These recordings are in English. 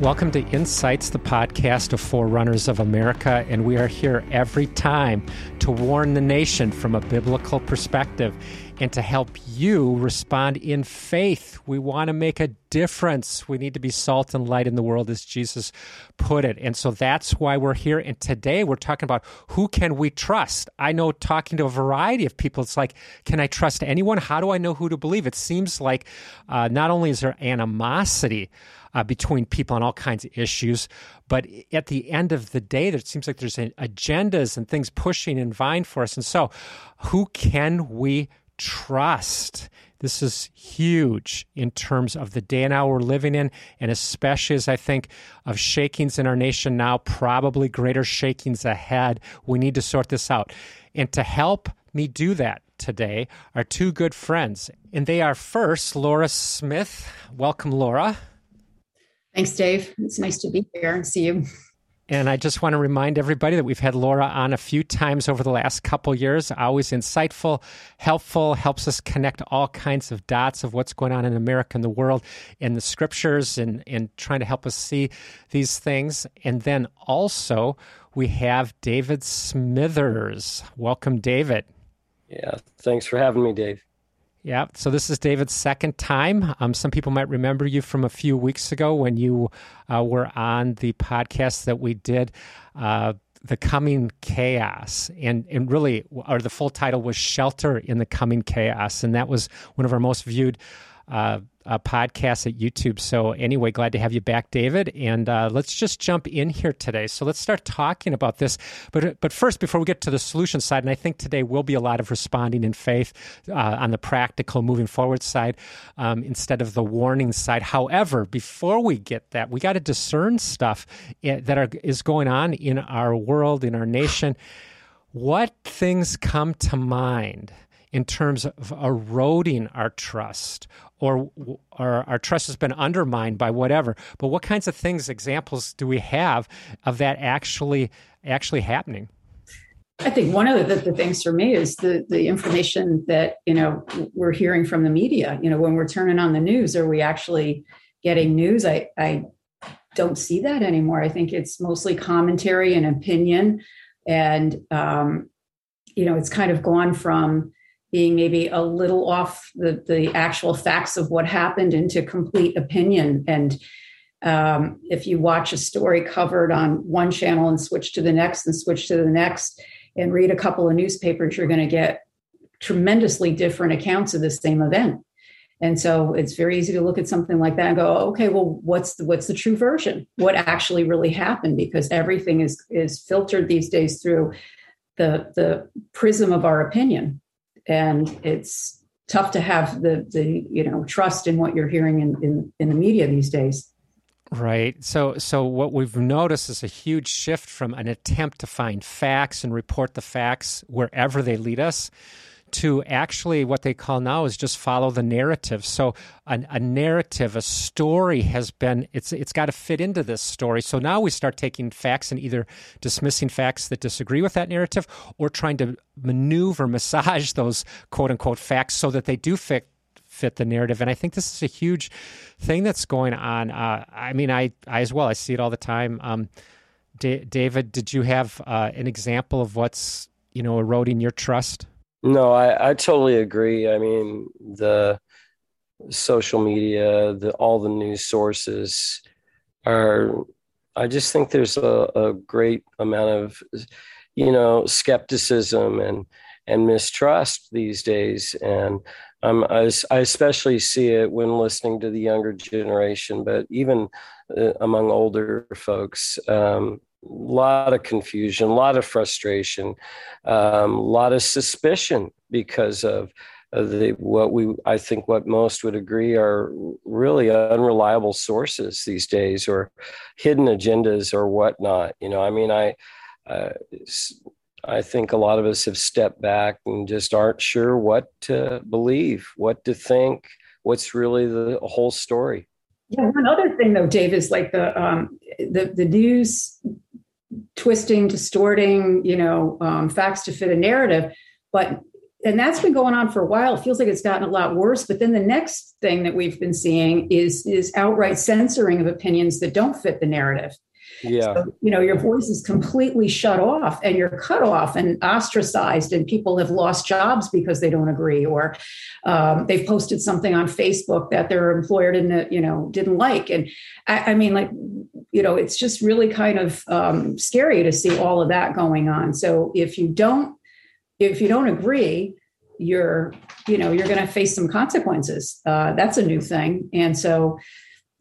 Welcome to Insights, the podcast of Forerunners of America, and we are here every time to warn the nation from a biblical perspective and to help you respond in faith. We want to make a difference. We need to be salt and light in the world, as Jesus put it. And so that's why we're here. And today we're talking about who can we trust? I know talking to a variety of people, it's like, can I trust anyone? How do I know who to believe? It seems like uh, not only is there animosity, uh, between people on all kinds of issues. But at the end of the day, it seems like there's agendas and things pushing and vying for us. And so, who can we trust? This is huge in terms of the day and hour we're living in, and especially as I think of shakings in our nation now, probably greater shakings ahead. We need to sort this out. And to help me do that today are two good friends. And they are first Laura Smith. Welcome, Laura. Thanks, Dave. It's nice to be here and see you. And I just want to remind everybody that we've had Laura on a few times over the last couple years. Always insightful, helpful, helps us connect all kinds of dots of what's going on in America and the world in the scriptures and, and trying to help us see these things. And then also we have David Smithers. Welcome, David. Yeah, thanks for having me, Dave. Yeah. So this is David's second time. Um, some people might remember you from a few weeks ago when you uh, were on the podcast that we did, uh, The Coming Chaos. And, and really, or the full title was Shelter in the Coming Chaos. And that was one of our most viewed uh, uh, podcast at YouTube. So, anyway, glad to have you back, David. And uh, let's just jump in here today. So, let's start talking about this. But, but first, before we get to the solution side, and I think today will be a lot of responding in faith uh, on the practical, moving forward side um, instead of the warning side. However, before we get that, we got to discern stuff eh, that are, is going on in our world, in our nation. What things come to mind? in terms of eroding our trust or, or our trust has been undermined by whatever. But what kinds of things, examples do we have of that actually actually happening? I think one of the, the, things for me is the the information that you know we're hearing from the media. You know, when we're turning on the news, are we actually getting news? I I don't see that anymore. I think it's mostly commentary and opinion, and um, you know, it's kind of gone from being maybe a little off the, the actual facts of what happened into complete opinion. And um, if you watch a story covered on one channel and switch to the next and switch to the next and read a couple of newspapers, you're going to get tremendously different accounts of the same event. And so it's very easy to look at something like that and go, okay, well, what's the, what's the true version? What actually really happened? Because everything is is filtered these days through the the prism of our opinion and it's tough to have the the you know trust in what you're hearing in in, in the media these days Right. So so what we've noticed is a huge shift from an attempt to find facts and report the facts wherever they lead us to actually what they call now is just follow the narrative. So a, a narrative, a story has been it's it's got to fit into this story. So now we start taking facts and either dismissing facts that disagree with that narrative or trying to maneuver, massage those quote unquote facts so that they do fit fit the narrative. And I think this is a huge thing that's going on. Uh, I mean, I I as well I see it all the time. Um, D- David, did you have uh, an example of what's you know eroding your trust? No, I, I totally agree. I mean, the social media, the all the news sources are. I just think there's a, a great amount of, you know, skepticism and and mistrust these days, and um, I, I especially see it when listening to the younger generation, but even uh, among older folks. Um, lot of confusion, a lot of frustration, um, a lot of suspicion because of the what we I think what most would agree are really unreliable sources these days, or hidden agendas or whatnot. You know, I mean, I. Uh, I think a lot of us have stepped back and just aren't sure what to believe, what to think, what's really the whole story. Yeah, one other thing though, Dave, is like the um, the the news twisting, distorting, you know, um, facts to fit a narrative. But and that's been going on for a while. It feels like it's gotten a lot worse. But then the next thing that we've been seeing is is outright censoring of opinions that don't fit the narrative. Yeah. So, you know, your voice is completely shut off and you're cut off and ostracized, and people have lost jobs because they don't agree, or um, they've posted something on Facebook that their employer didn't, you know, didn't like. And I, I mean, like, you know, it's just really kind of um, scary to see all of that going on. So if you don't, if you don't agree, you're, you know, you're going to face some consequences. Uh, that's a new thing, and so,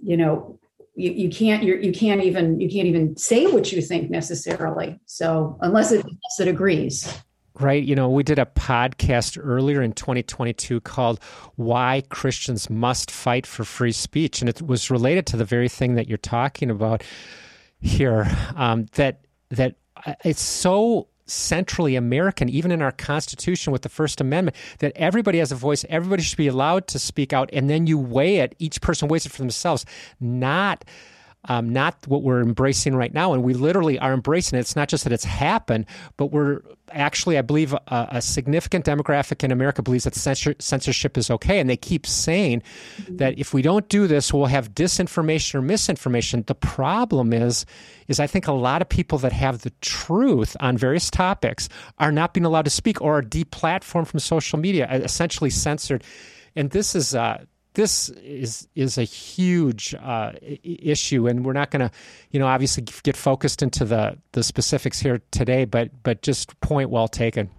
you know, you, you can't you're, you can't even you can't even say what you think necessarily. So unless it unless it agrees. Right you know we did a podcast earlier in 2022 called why christians must fight for free speech. And it was related to the very thing that you're talking about here um, that that uh, it's so centrally American, even in our Constitution with the First Amendment, that everybody has a voice, everybody should be allowed to speak out, and then you weigh it, each person weighs it for themselves, not um, not what we're embracing right now. And we literally are embracing it. It's not just that it's happened, but we're actually, I believe, a, a significant demographic in America believes that censor, censorship is okay. And they keep saying that if we don't do this, we'll have disinformation or misinformation. The problem is, is I think a lot of people that have the truth on various topics are not being allowed to speak or are deplatformed from social media, essentially censored. And this is uh, this is is a huge uh, issue, and we're not going to, you know, obviously get focused into the the specifics here today. But but just point well taken.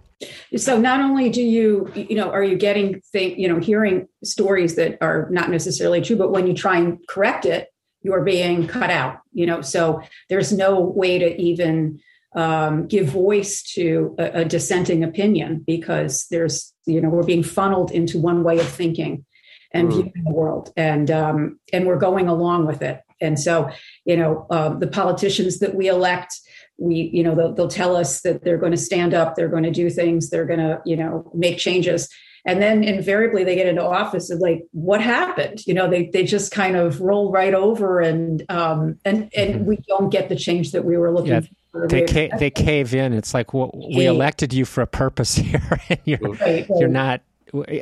So not only do you, you know, are you getting, think, you know, hearing stories that are not necessarily true, but when you try and correct it, you're being cut out. You know, so there's no way to even um, give voice to a, a dissenting opinion because there's, you know, we're being funneled into one way of thinking and mm. viewing the world, and um, and we're going along with it. And so, you know, uh, the politicians that we elect, we, you know, they'll, they'll tell us that they're going to stand up, they're going to do things, they're going to, you know, make changes. And then invariably they get into office and like, what happened? You know, they they just kind of roll right over and um and and mm-hmm. we don't get the change that we were looking yeah. for. They ca- they cave in. It's like well, we elected you for a purpose here, and you're right, right. you're not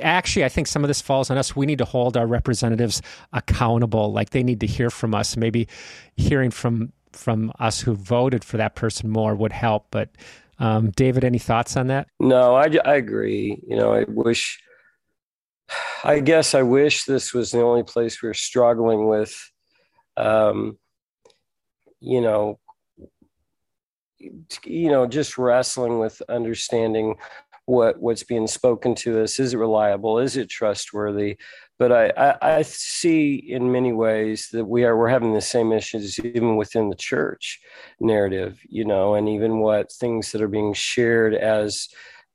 actually i think some of this falls on us. We need to hold our representatives accountable. Like they need to hear from us. Maybe hearing from from us who voted for that person more would help. But um, david any thoughts on that? No I, I agree. You know i wish i guess i wish this was the only place we are struggling with um, you know you know just wrestling with understanding what what's being spoken to us? Is it reliable? Is it trustworthy? But I, I, I see in many ways that we are we're having the same issues even within the church narrative you know and even what things that are being shared as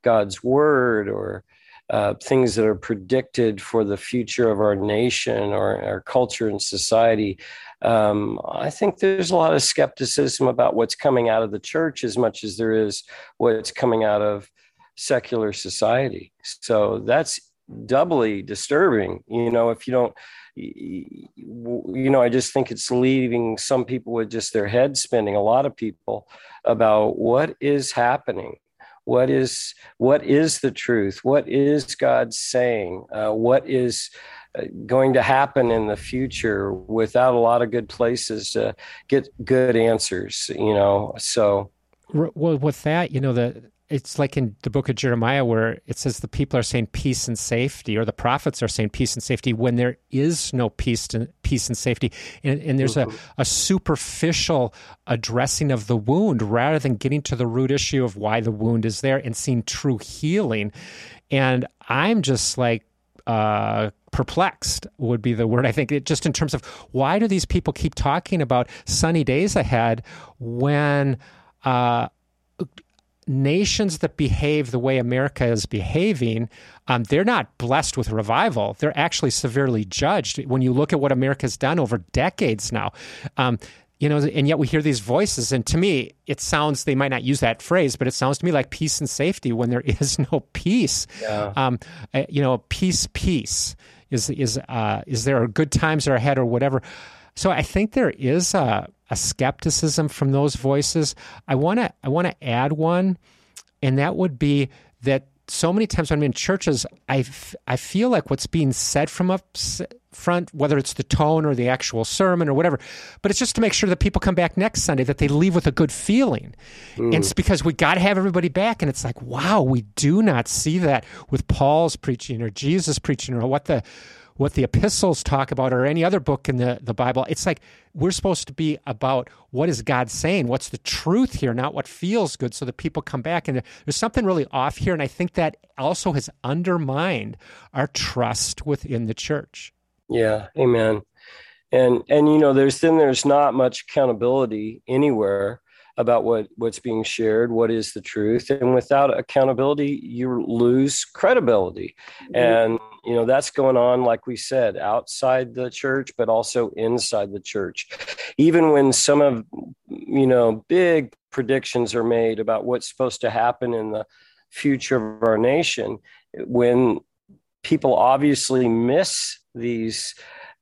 god's word or uh, things that are predicted for the future of our nation or our culture and society. Um, I think there's a lot of skepticism about what's coming out of the church as much as there is what's coming out of secular society. So that's doubly disturbing. You know, if you don't, you know, I just think it's leaving some people with just their head spinning, a lot of people about what is happening. What is what is the truth? What is God saying? Uh, what is uh, going to happen in the future without a lot of good places to get good answers you know so well with that you know the it's like in the book of Jeremiah where it says the people are saying peace and safety, or the prophets are saying peace and safety when there is no peace and peace and safety, and, and there's mm-hmm. a, a superficial addressing of the wound rather than getting to the root issue of why the wound is there and seeing true healing. And I'm just like uh, perplexed would be the word I think. It, just in terms of why do these people keep talking about sunny days ahead when uh, nations that behave the way America is behaving, um, they're not blessed with revival. They're actually severely judged when you look at what America's done over decades now. Um, you know, and yet we hear these voices, and to me, it sounds they might not use that phrase, but it sounds to me like peace and safety when there is no peace. Yeah. Um, uh, you know, peace, peace is is uh, is there good times are ahead or whatever. So I think there is a a skepticism from those voices. I want to I want to add one, and that would be that so many times when I'm in churches, I, f- I feel like what's being said from up front, whether it's the tone or the actual sermon or whatever, but it's just to make sure that people come back next Sunday, that they leave with a good feeling. Mm. And it's because we got to have everybody back. And it's like, wow, we do not see that with Paul's preaching or Jesus preaching or what the what the epistles talk about or any other book in the, the Bible. It's like we're supposed to be about what is God saying? What's the truth here, not what feels good, so that people come back. And there's something really off here. And I think that also has undermined our trust within the church. Yeah, amen. And and you know, there's then there's not much accountability anywhere about what what's being shared what is the truth and without accountability you lose credibility mm-hmm. and you know that's going on like we said outside the church but also inside the church even when some of you know big predictions are made about what's supposed to happen in the future of our nation when people obviously miss these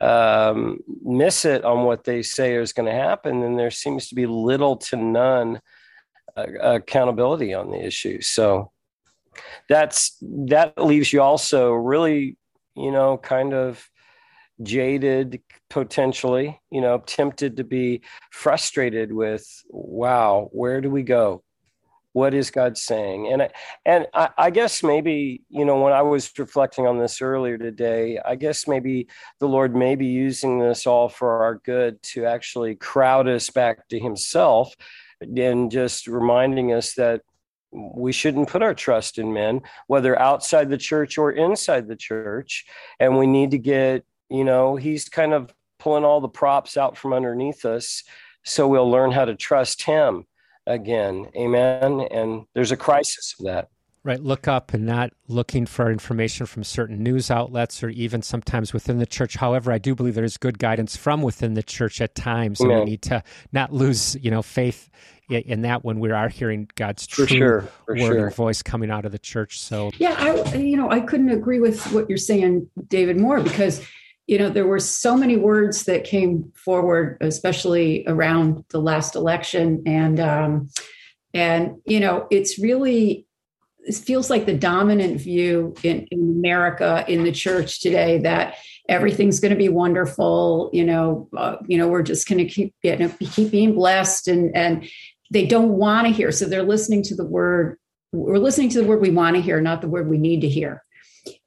um, miss it on what they say is going to happen, then there seems to be little to none uh, accountability on the issue. So that's that leaves you also really, you know, kind of jaded potentially you know tempted to be frustrated with wow where do we go what is God saying? And I, and I, I, guess maybe you know when I was reflecting on this earlier today, I guess maybe the Lord may be using this all for our good to actually crowd us back to Himself, and just reminding us that we shouldn't put our trust in men, whether outside the church or inside the church, and we need to get you know He's kind of pulling all the props out from underneath us, so we'll learn how to trust Him again. Amen. And there's a crisis of that. Right. Look up and not looking for information from certain news outlets or even sometimes within the church. However, I do believe there is good guidance from within the church at times. And we need to not lose, you know, faith in that when we are hearing God's true sure, word sure. and voice coming out of the church. So, yeah, I, you know, I couldn't agree with what you're saying, David, more because you know there were so many words that came forward especially around the last election and um, and you know it's really it feels like the dominant view in, in america in the church today that everything's going to be wonderful you know uh, you know we're just going to keep keep being blessed and and they don't want to hear. So they're listening to the word we're listening to the word we want to hear not the word we need to hear.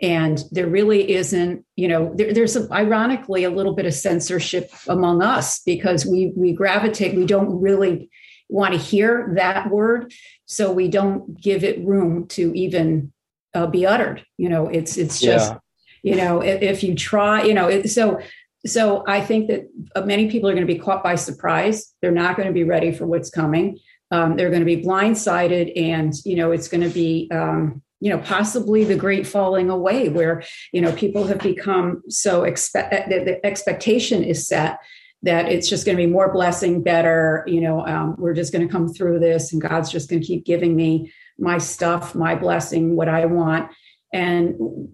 And there really isn't you know there, there's a, ironically a little bit of censorship among us because we we gravitate we don't really want to hear that word. So we don't give it room to even uh, be uttered. You know it's it's just yeah. you know if, if, you try you know it, so so i think that uh, many people are going to be caught by surprise. They're not going to be ready for what's coming. Um, they're going to be blindsided and you know it's going to be um, you know possibly the great falling away where you know people have become so expect uh, the expectation is set that it's just going to be more blessing better you know um, we're just going to come through this and god's just going to keep giving me my stuff my blessing what i want. And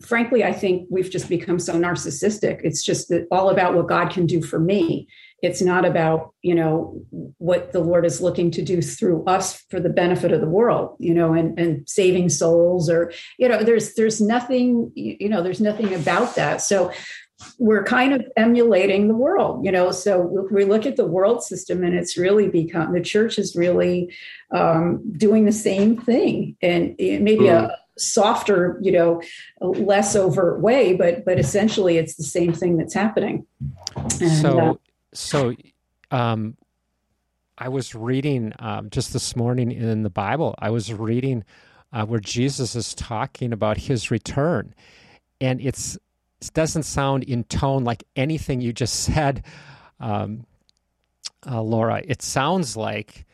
frankly i think we've just become so narcissistic. It's just all about what god can do for me. It's not about you know what the lord is looking to do through us for the benefit of the world you know and and saving souls or you know there's there's nothing you know there's nothing about that. So we're kind of emulating the world you know so we look at the world system and it's really become the church is really um, doing the same thing and maybe mm. a softer you know less overt way but but essentially it's the same thing that's happening and, so uh, so um, I was reading um, just this morning in the Bible, I was reading uh, where Jesus is talking about his return. And it's, it doesn't sound in tone like anything you just said, um, uh, Laura. It sounds like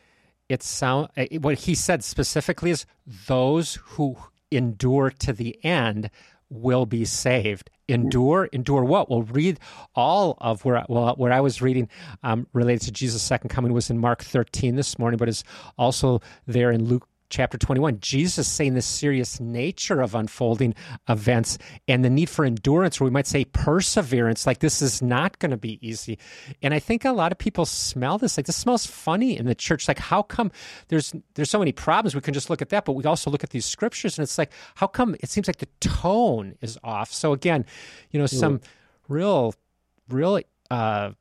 it sound uh, what he said specifically is those who endure to the end will be saved. Endure, endure what? Well, read all of where well where I was reading um, related to Jesus' second coming was in Mark 13 this morning, but is also there in Luke chapter 21, Jesus saying the serious nature of unfolding events and the need for endurance, or we might say perseverance. Like this is not going to be easy. And I think a lot of people smell this. Like this smells funny in the church. Like how come there's there's so many problems? We can just look at that, but we also look at these scriptures and it's like, how come it seems like the tone is off? So again, you know, some real, real uh,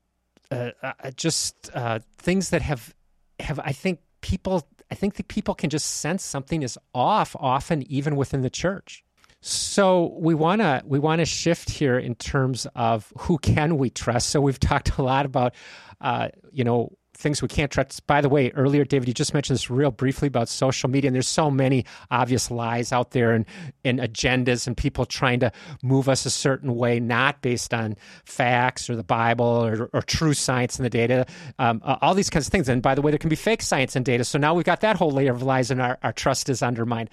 uh, uh, just uh, things that have have I think people I think that people can just sense something is off often even within the church. So we want to we want to shift here in terms of who can we trust. So we've talked a lot about uh, you know things we can't trust. By the way, earlier, David, you just mentioned this real briefly about social media, and there's so many obvious lies out there and, and agendas and people trying to move us a certain way, not based on facts or the Bible or, or true science and the data, um, all these kinds of things. And by the way, there can be fake science and data. So now we've got that whole layer of lies, and our, our trust is undermined.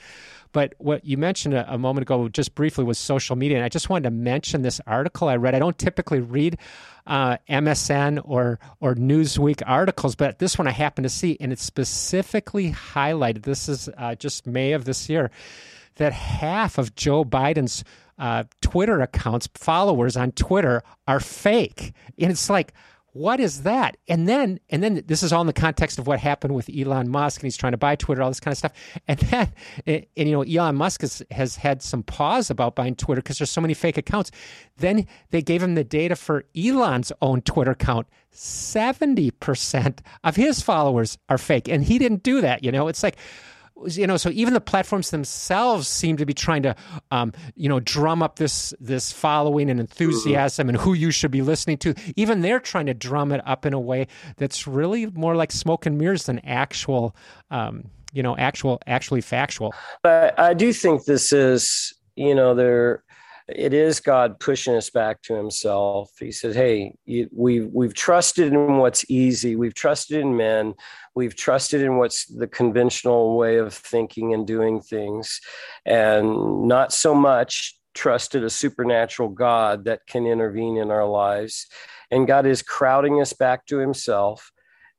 But what you mentioned a, a, moment ago, just briefly, was social media. And I just wanted to mention this article I read. I don't typically read uh, MSN or or Newsweek articles, but this one I happened to see, and it specifically highlighted. This is uh, just May of this year that half of Joe Biden's uh, Twitter accounts, followers on Twitter, are fake, and it's like what is that? And then, and then this is all in the context of what happened with Elon Musk, and he's trying to buy Twitter, all this kind of stuff. And then, and, you know, Elon Musk has, has had some pause about buying Twitter because there's so many fake accounts. Then they gave him the data for Elon's own Twitter account. 70% of his followers are fake. And he didn't do that. You know, it's like, you know, so even the platforms themselves seem to be trying to, um, you know, drum up this this following and enthusiasm and who you should be listening to. Even they're trying to drum it up in a way that's really more like smoke and mirrors than actual, um, you know, actual actually factual. But I do think this is, you know, there it is God pushing us back to Himself. He says, "Hey, we've we've trusted in what's easy. We've trusted in men. We've trusted in what's the conventional way of thinking and doing things, and not so much trusted a supernatural God that can intervene in our lives. And God is crowding us back to Himself."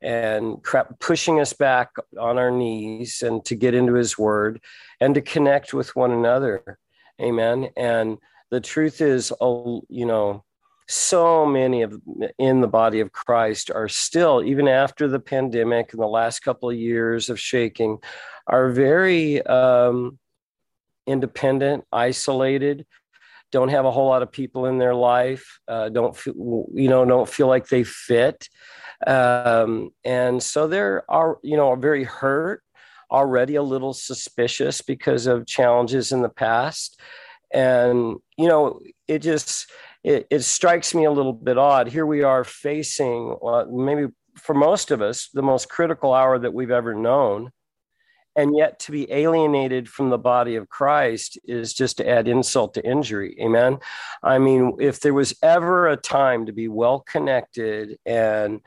and pushing us back on our knees and to get into his word and to connect with one another amen and the truth is, you know, so many of in the body of Christ are still, even after the pandemic and the last couple of years of shaking, are very um, independent, isolated, don't have a whole lot of people in their life, uh, don't feel, you know, don't feel like they fit, um, and so they're are you know very hurt, already a little suspicious because of challenges in the past and you know it just it, it strikes me a little bit odd here we are facing uh, maybe for most of us the most critical hour that we've ever known and yet to be alienated from the body of Christ is just to add insult to injury. Amen. I mean, if there was ever a time to be well connected and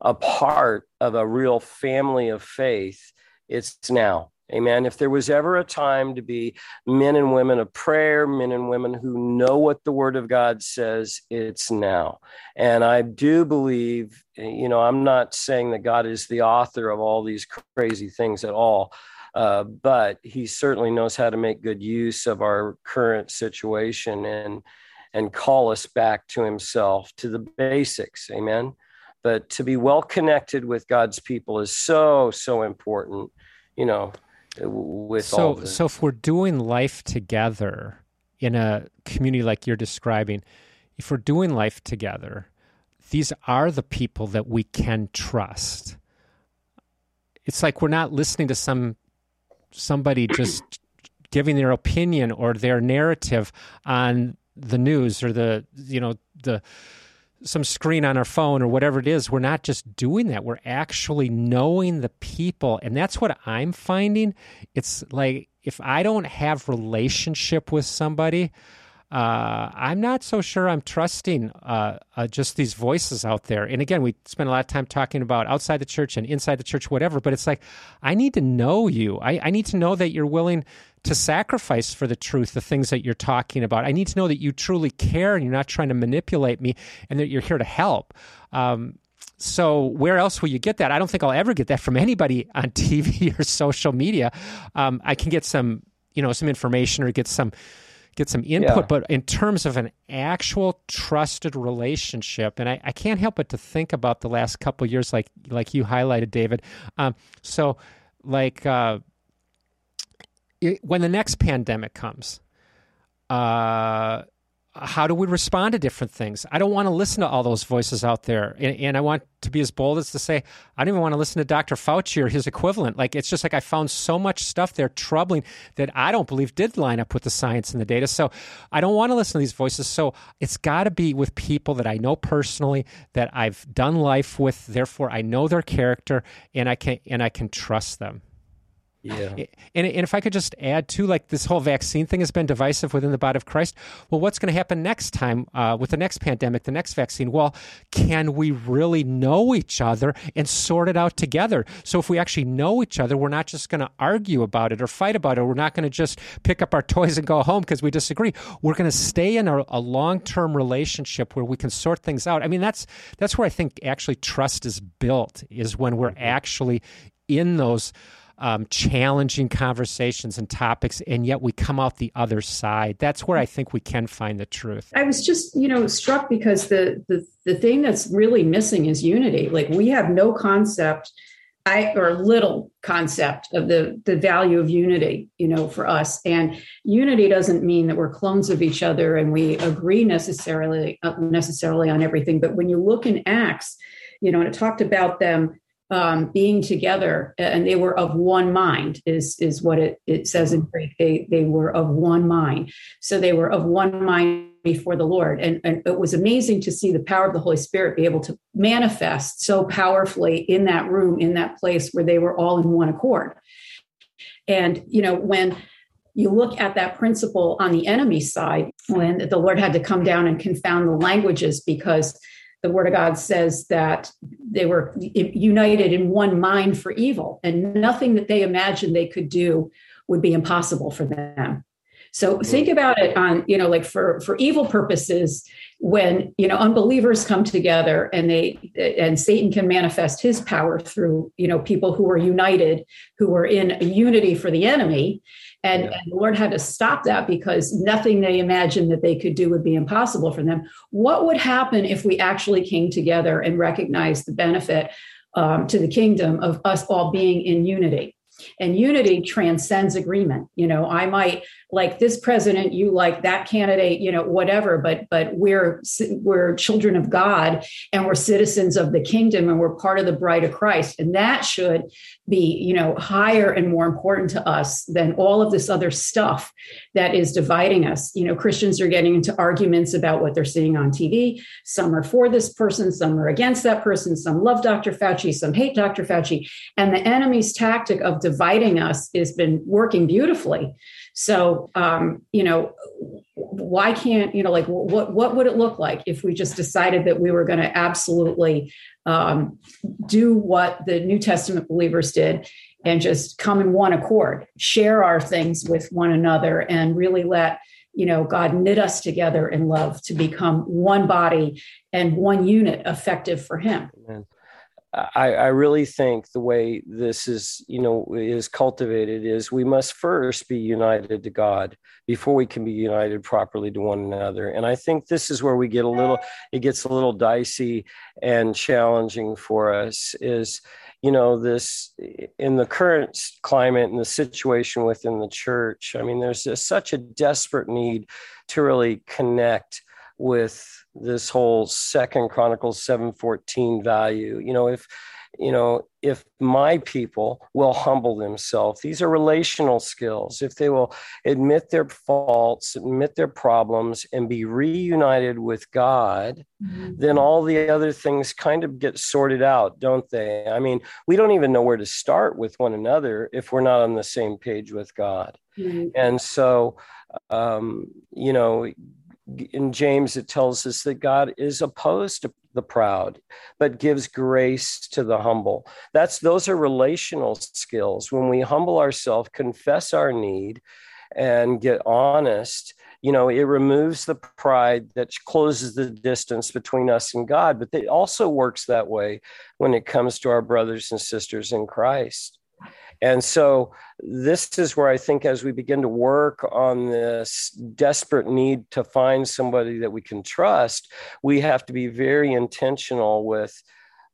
a part of a real family of faith, it's now. Amen. If there was ever a time to be men and women of prayer, men and women who know what the word of God says, it's now. And I do believe, you know, I'm not saying that God is the author of all these crazy things at all, uh, but he certainly knows how to make good use of our current situation and and call us back to himself, to the basics. Amen. But to be well connected with God's people is so, so important you know with so the... so if we're doing life together in a community like you're describing if we're doing life together these are the people that we can trust. It's like we're not listening to some somebody just giving their opinion or their narrative on the news or the you know the some screen on our phone or whatever it is, we're not just doing that. We're actually knowing the people. And that's what I'm finding. It's like if I don't have relationship with somebody, uh, I'm not so sure I'm trusting uh, uh, just these voices out there. And again, we spend a lot of time talking about outside the church and inside the church, whatever. But it's like, I need to know you. I, I need to know that you're willing to sacrifice for the truth, the things that you're talking about. I need to know that you truly care and you're not trying to manipulate me and that you're here to help. Um, so where else will you get that? I don't think I'll ever get that from anybody on TV or social media. Um, I can get some, you know, some information or get some get some input, yeah. but in terms of an actual trusted relationship, and I, I, can't help but to think about the last couple years, like like you highlighted, David. Um, so, like uh, when the next pandemic comes, uh, how do we respond to different things? I don't want to listen to all those voices out there. And, and, I want to be as bold as to say, I don't even want to listen to Dr. Fauci or his equivalent. Like, it's just like I found so much stuff there troubling that I don't believe did line up with the science and the data. So I don't want to listen to these voices. So it's got to be with people that I know personally, that I've done life with. Therefore, I know their character and I can, and I can trust them. Yeah. And, and if I could just add to like this whole vaccine thing has been divisive within the body of Christ. Well, what's going to happen next time uh, with the next pandemic, the next vaccine? Well, can we really know each other and sort it out together? So if we actually know each other, we're not just going to argue about it or fight about it. We're not going to just pick up our toys and go home because we disagree. We're going to stay in a, a long term relationship where we can sort things out. I mean, that's that's where I think actually trust is built is when we're mm-hmm. actually in those um, challenging conversations and topics, and yet we come out the other side. That's where I think we can find the truth. I was just, you know, struck because the the the thing that's really missing is unity. Like we have no concept. I, or little concept of the the value of unity, you know, for us. And unity doesn't mean that we're clones of each other and we agree necessarily uh, necessarily on everything. But when you look in Acts, you know, and it talked about them um, being together and they were of one mind is is what it, it says in Greek. They they were of one mind. So they were of one mind before the Lord. And, and it was amazing to see the power of the Holy Spirit be able to manifest so powerfully in that room, in that place where they were all in one accord. And you know, when you look at that principle on the enemy side, when the Lord had to come down and confound the languages because the word of God says that they were united in one mind for evil, and nothing that they imagined they could do would be impossible for them. So mm-hmm. think about it on, you know, like for for evil purposes, when you know unbelievers come together and they and Satan can manifest his power through, you know, people who are united, who are in unity for the enemy. And, yeah. and, the Lord had to stop that because nothing they imagined that they could do would be impossible for them. What would happen if we actually came together and recognized the benefit um, to the kingdom of us all being in unity? And unity transcends agreement. You know, I might like this president you like that candidate you know whatever but but we're we're children of god and we're citizens of the kingdom and we're part of the bride of christ. And that should be you know higher and more important to us than all of this other stuff that is dividing us. You know christians are getting into arguments about what they're seeing on tv some are for this person some are against that person some love dr fauci some hate dr fauci. And the enemy's tactic of dividing us has been working beautifully so, um, you know, why can't you know like what what would it look like if we just decided that we were going to absolutely um, do what the New Testament believers did and just come in one accord, share our things with one another, and really let you know God knit us together in love to become one body and one unit, effective for Him. Amen. I, I, really think the way this is, you know, is cultivated is we must first be united to God before we can be united properly to one another. And I think this is where we get a little, it gets a little dicey and challenging for us. Is you know this in the current climate and the situation within the church. I mean, there's a, such a desperate need to really connect with this whole second chronicles 714 value you know if you know if my people will humble themselves these are relational skills if they will admit their faults admit their problems and be reunited with god mm-hmm. then all the other things kind of get sorted out don't they i mean we don't even know where to start with one another if we're not on the same page with god mm-hmm. and so um, you know in James, it tells us that God is opposed to the proud, but gives grace to the humble. That's those are relational skills. When we humble ourselves, confess our need, and get honest you know it removes the pride that closes the distance between us and god but it also works that way when it comes to our brothers and sisters in christ and so this is where I think as we begin to work on this desperate need to find somebody that we can trust, we have to be very intentional with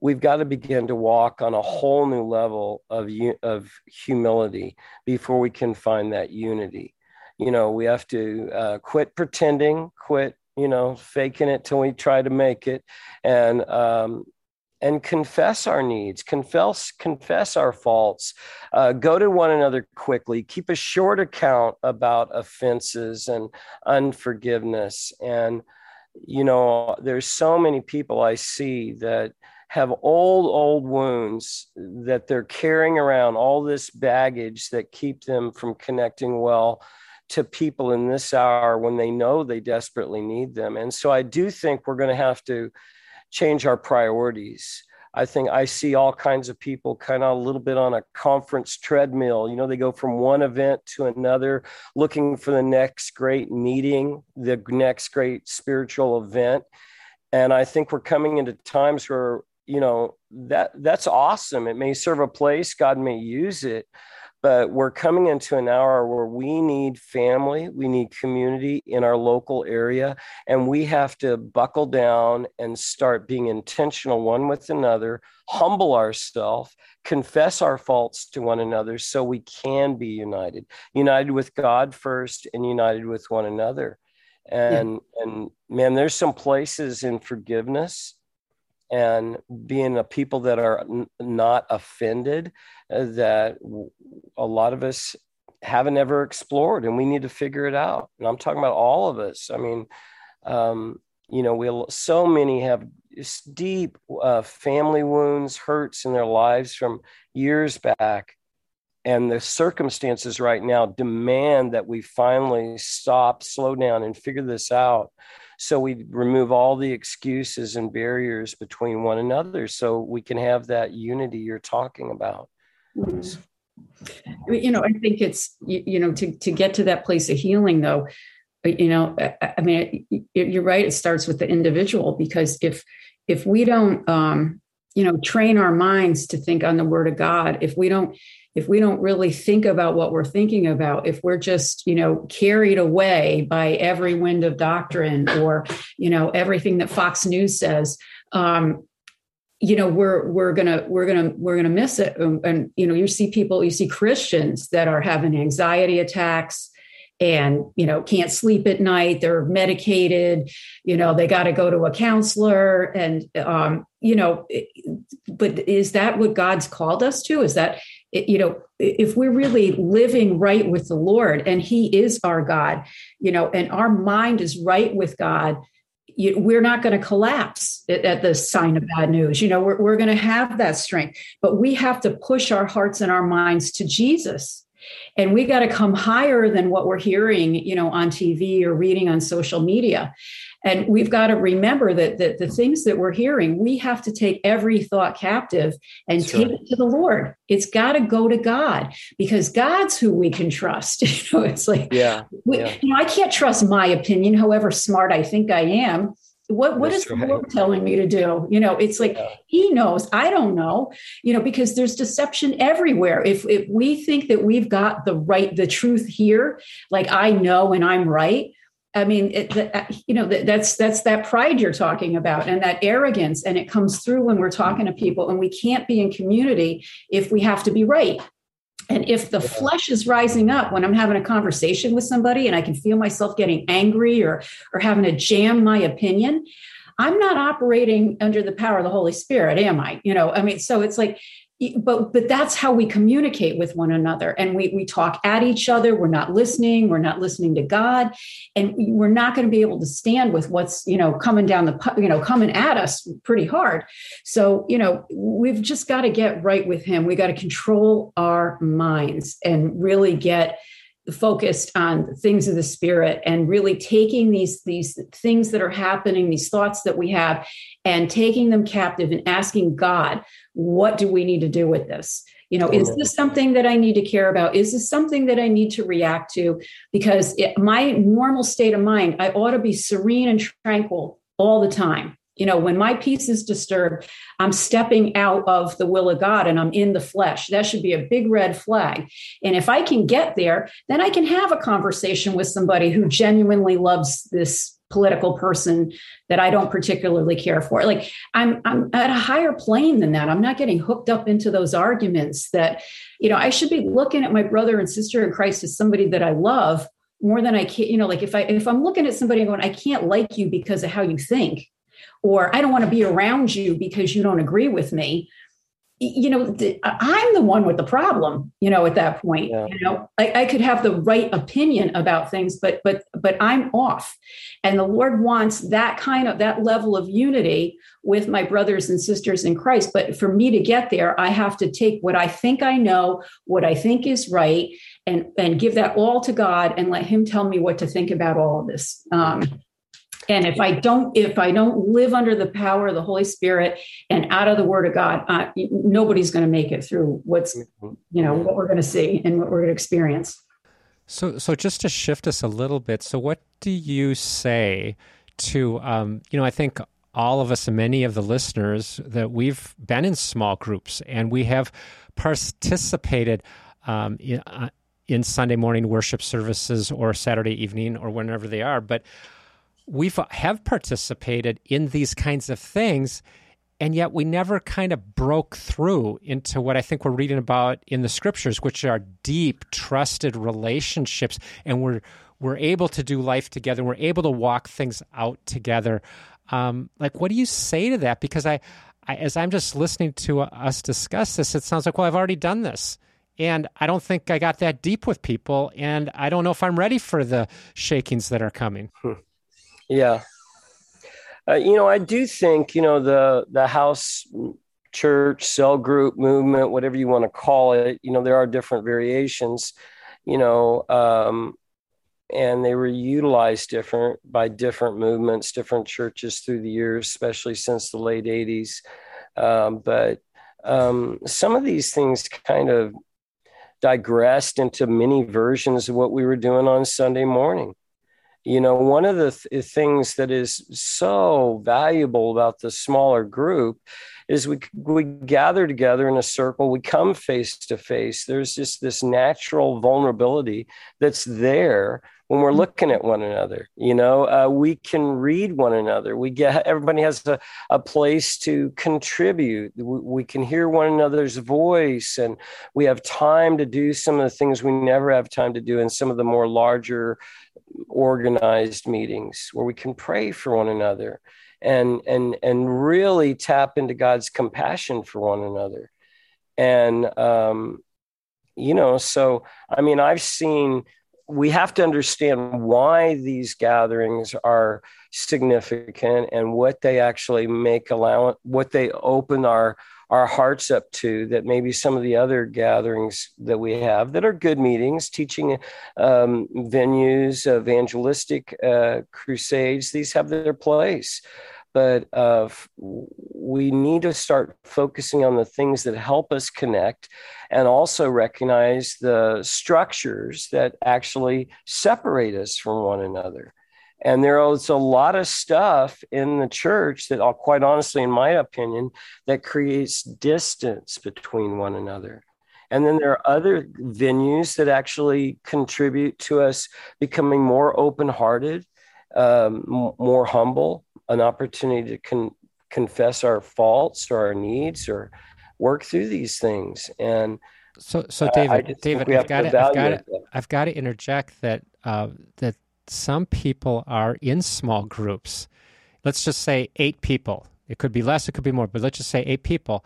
we've got to begin to walk on a whole new level of of humility before we can find that unity. You know, we have to uh, quit pretending, quit you know faking it till we try to make it, and um, and confess our needs, confess confess our faults, uh, go to one another quickly, keep a short account about offenses and unforgiveness. And you know, there's so many people I see that have old old wounds that they're carrying around all this baggage that keep them from connecting well to people in this hour when they know they desperately need them and so i do think we're going to have to change our priorities. I think I see all kinds of people kind of a little bit on a conference treadmill. You know, they go from one event to another looking for the next great meeting, the next great spiritual event. And I think we're coming into times where, you know, that that's awesome. It may serve a place, God may use it, but we're coming into an hour where we need family, we need community in our local area, and we have to buckle down and start being intentional one with another, humble ourselves, confess our faults to one another so we can be united, united with God first and united with one another. And yeah. and man, there's some places in forgiveness and being a people that are n- not offended uh, that a lot of us haven't ever explored and we need to figure it out. And i'm talking about all of us. I mean um, you know we so many have deep uh, family wounds hurts in their lives from years back and the circumstances right now demand that we finally stop slow down and figure this out so we remove all the excuses and barriers between one another so we can have that unity you're talking about mm-hmm. you know i think it's you, know to, to get to that place of healing though you know i mean you're right it starts with the individual because if if we don't um you know train our minds to think on the word of god. If we don't if we don't really think about what we're thinking about if we're just you know carried away by every wind of doctrine or you know everything that fox news says um, you know we're we're gonna we're gonna we're gonna miss it. And, and you know you see people you see christians that are having anxiety attacks and you know can't sleep at night. They're medicated. You know they got to go to a counselor. And um you know but is that what god's called us to? Is that you know if we're really living right with the lord and he is our god you know and our mind is right with god we're not going to collapse at, the sign of bad news. You know we're, we're going to have that strength but we have to push our hearts and our minds to jesus. And we got to come higher than what we're hearing you know on tv or reading on social media and we've got to remember that, that the things that we're hearing we have to take every thought captive and take it to the lord it's got to go to god because god's who we can trust you know it's like yeah, we, yeah. you know i can't trust my opinion however smart i think i am what what That's is right. the Lord telling me to do? You know, it's like yeah. He knows. I don't know. You know, because there's deception everywhere. If if we think that we've got the right, the truth here, like I know and I'm right. I mean, it, the, uh, you know, that's that's that pride you're talking about, and that arrogance, and it comes through when we're talking to people, and we can't be in community if we have to be right. And if the flesh is rising up when I'm having a conversation with somebody and I can feel myself getting angry or or having to jam my opinion, I'm not operating under the power of the Holy Spirit, am I? You know, I mean, so it's like but but that's how we communicate with one another. And we we talk at each other. We're not listening. We're not listening to god. And we're not going to be able to stand with what's you know coming down the you know coming at us pretty hard. So you know we've just got to get right with him. We got to control our minds and really get focused on things of the spirit and really taking these these things that are happening these thoughts that we have and taking them captive and asking god what do we need to do with this You know, is this something that I need to care about? Is this something that I need to react to? Because it, my normal state of mind, I ought to be serene and tranquil all the time. You know, when my peace is disturbed, I'm stepping out of the will of God and I'm in the flesh. That should be a big red flag. And if I can get there, then I can have a conversation with somebody who genuinely loves this political person that I don't particularly care for. Like I'm I'm at a higher plane than that. I'm not getting hooked up into those arguments that, you know, I should be looking at my brother and sister in Christ as somebody that I love more than I can, you know, like if I if I'm looking at somebody and going, I can't like you because of how you think, or I don't want to be around you because you don't agree with me, you know i'm the one with the problem you know at that point yeah. you know? I, I, could have the right opinion about things but but but i'm off. And the lord wants that kind of that level of unity with my brothers and sisters in christ. But for me to get there i have to take what i think i know what i think is right and and give that all to god and let him tell me what to think about all of this. Um, and if i don't if i don't live under the power of the holy spirit and out of the word of god uh, nobody's going to make it through what's you know what we're going to see and what we're going to experience. So so just to shift us a little bit so what do you say to um, you know i think all of us and many of the listeners that we've been in small groups and we have participated um, in, uh, in sunday morning worship services or saturday evening or whenever they are but we uh, have participated in these kinds of things and yet we never kind of broke through into what I think we're reading about in the scriptures, which are deep, trusted relationships, and we're we're able to do life together. We're able to walk things out together. Um, like, what do you say to that? Because I, I, as I'm just listening to uh, us discuss this, it sounds like, well, I've already done this, and I don't think I got that deep with people, and I don't know if I'm ready for the shakings that are coming. Hmm. Yeah. Uh, you know, I do think, you know, the the house church cell group movement, whatever you want to call it, you know, there are different variations, you know, um, and they were utilized different by different movements, different churches through the years, especially since the late 80s. Um, but um, some of these things kind of digressed into many versions of what we were doing on Sunday morning you know one of the th- things that is so valuable about the smaller group is we we gather together in a circle we come face to face there's just this natural vulnerability that's there when we're looking at one another you know uh, we can read one another we get everybody has a, a place to contribute we, we can hear one another's voice and we have time to do some of the things we never have time to do in some of the more larger organized meetings where we can pray for one another and and and really tap into God's compassion for one another. And um, you know, so I mean, I've seen we have to understand why these gatherings are significant and what they actually make allow what they open our our hearts up to that maybe some of the other gatherings that we have that are good meetings, teaching um, venues, evangelistic uh, crusades, these have their place. But uh, we need to start focusing on the things that help us connect and also recognize the structures that actually separate us from one another. And there is a lot of stuff in the church that, I'll, quite honestly, in my opinion, that creates distance between one another. And then there are other venues that actually contribute to us becoming more open hearted, um, more humble, an opportunity to con- confess our faults or our needs or work through these things. And so, so David, David, I've got, to, I've got to, I've got to interject that uh, that some people are in small groups. Let's just say eight people. It could be less, it could be more, but let's just say eight people.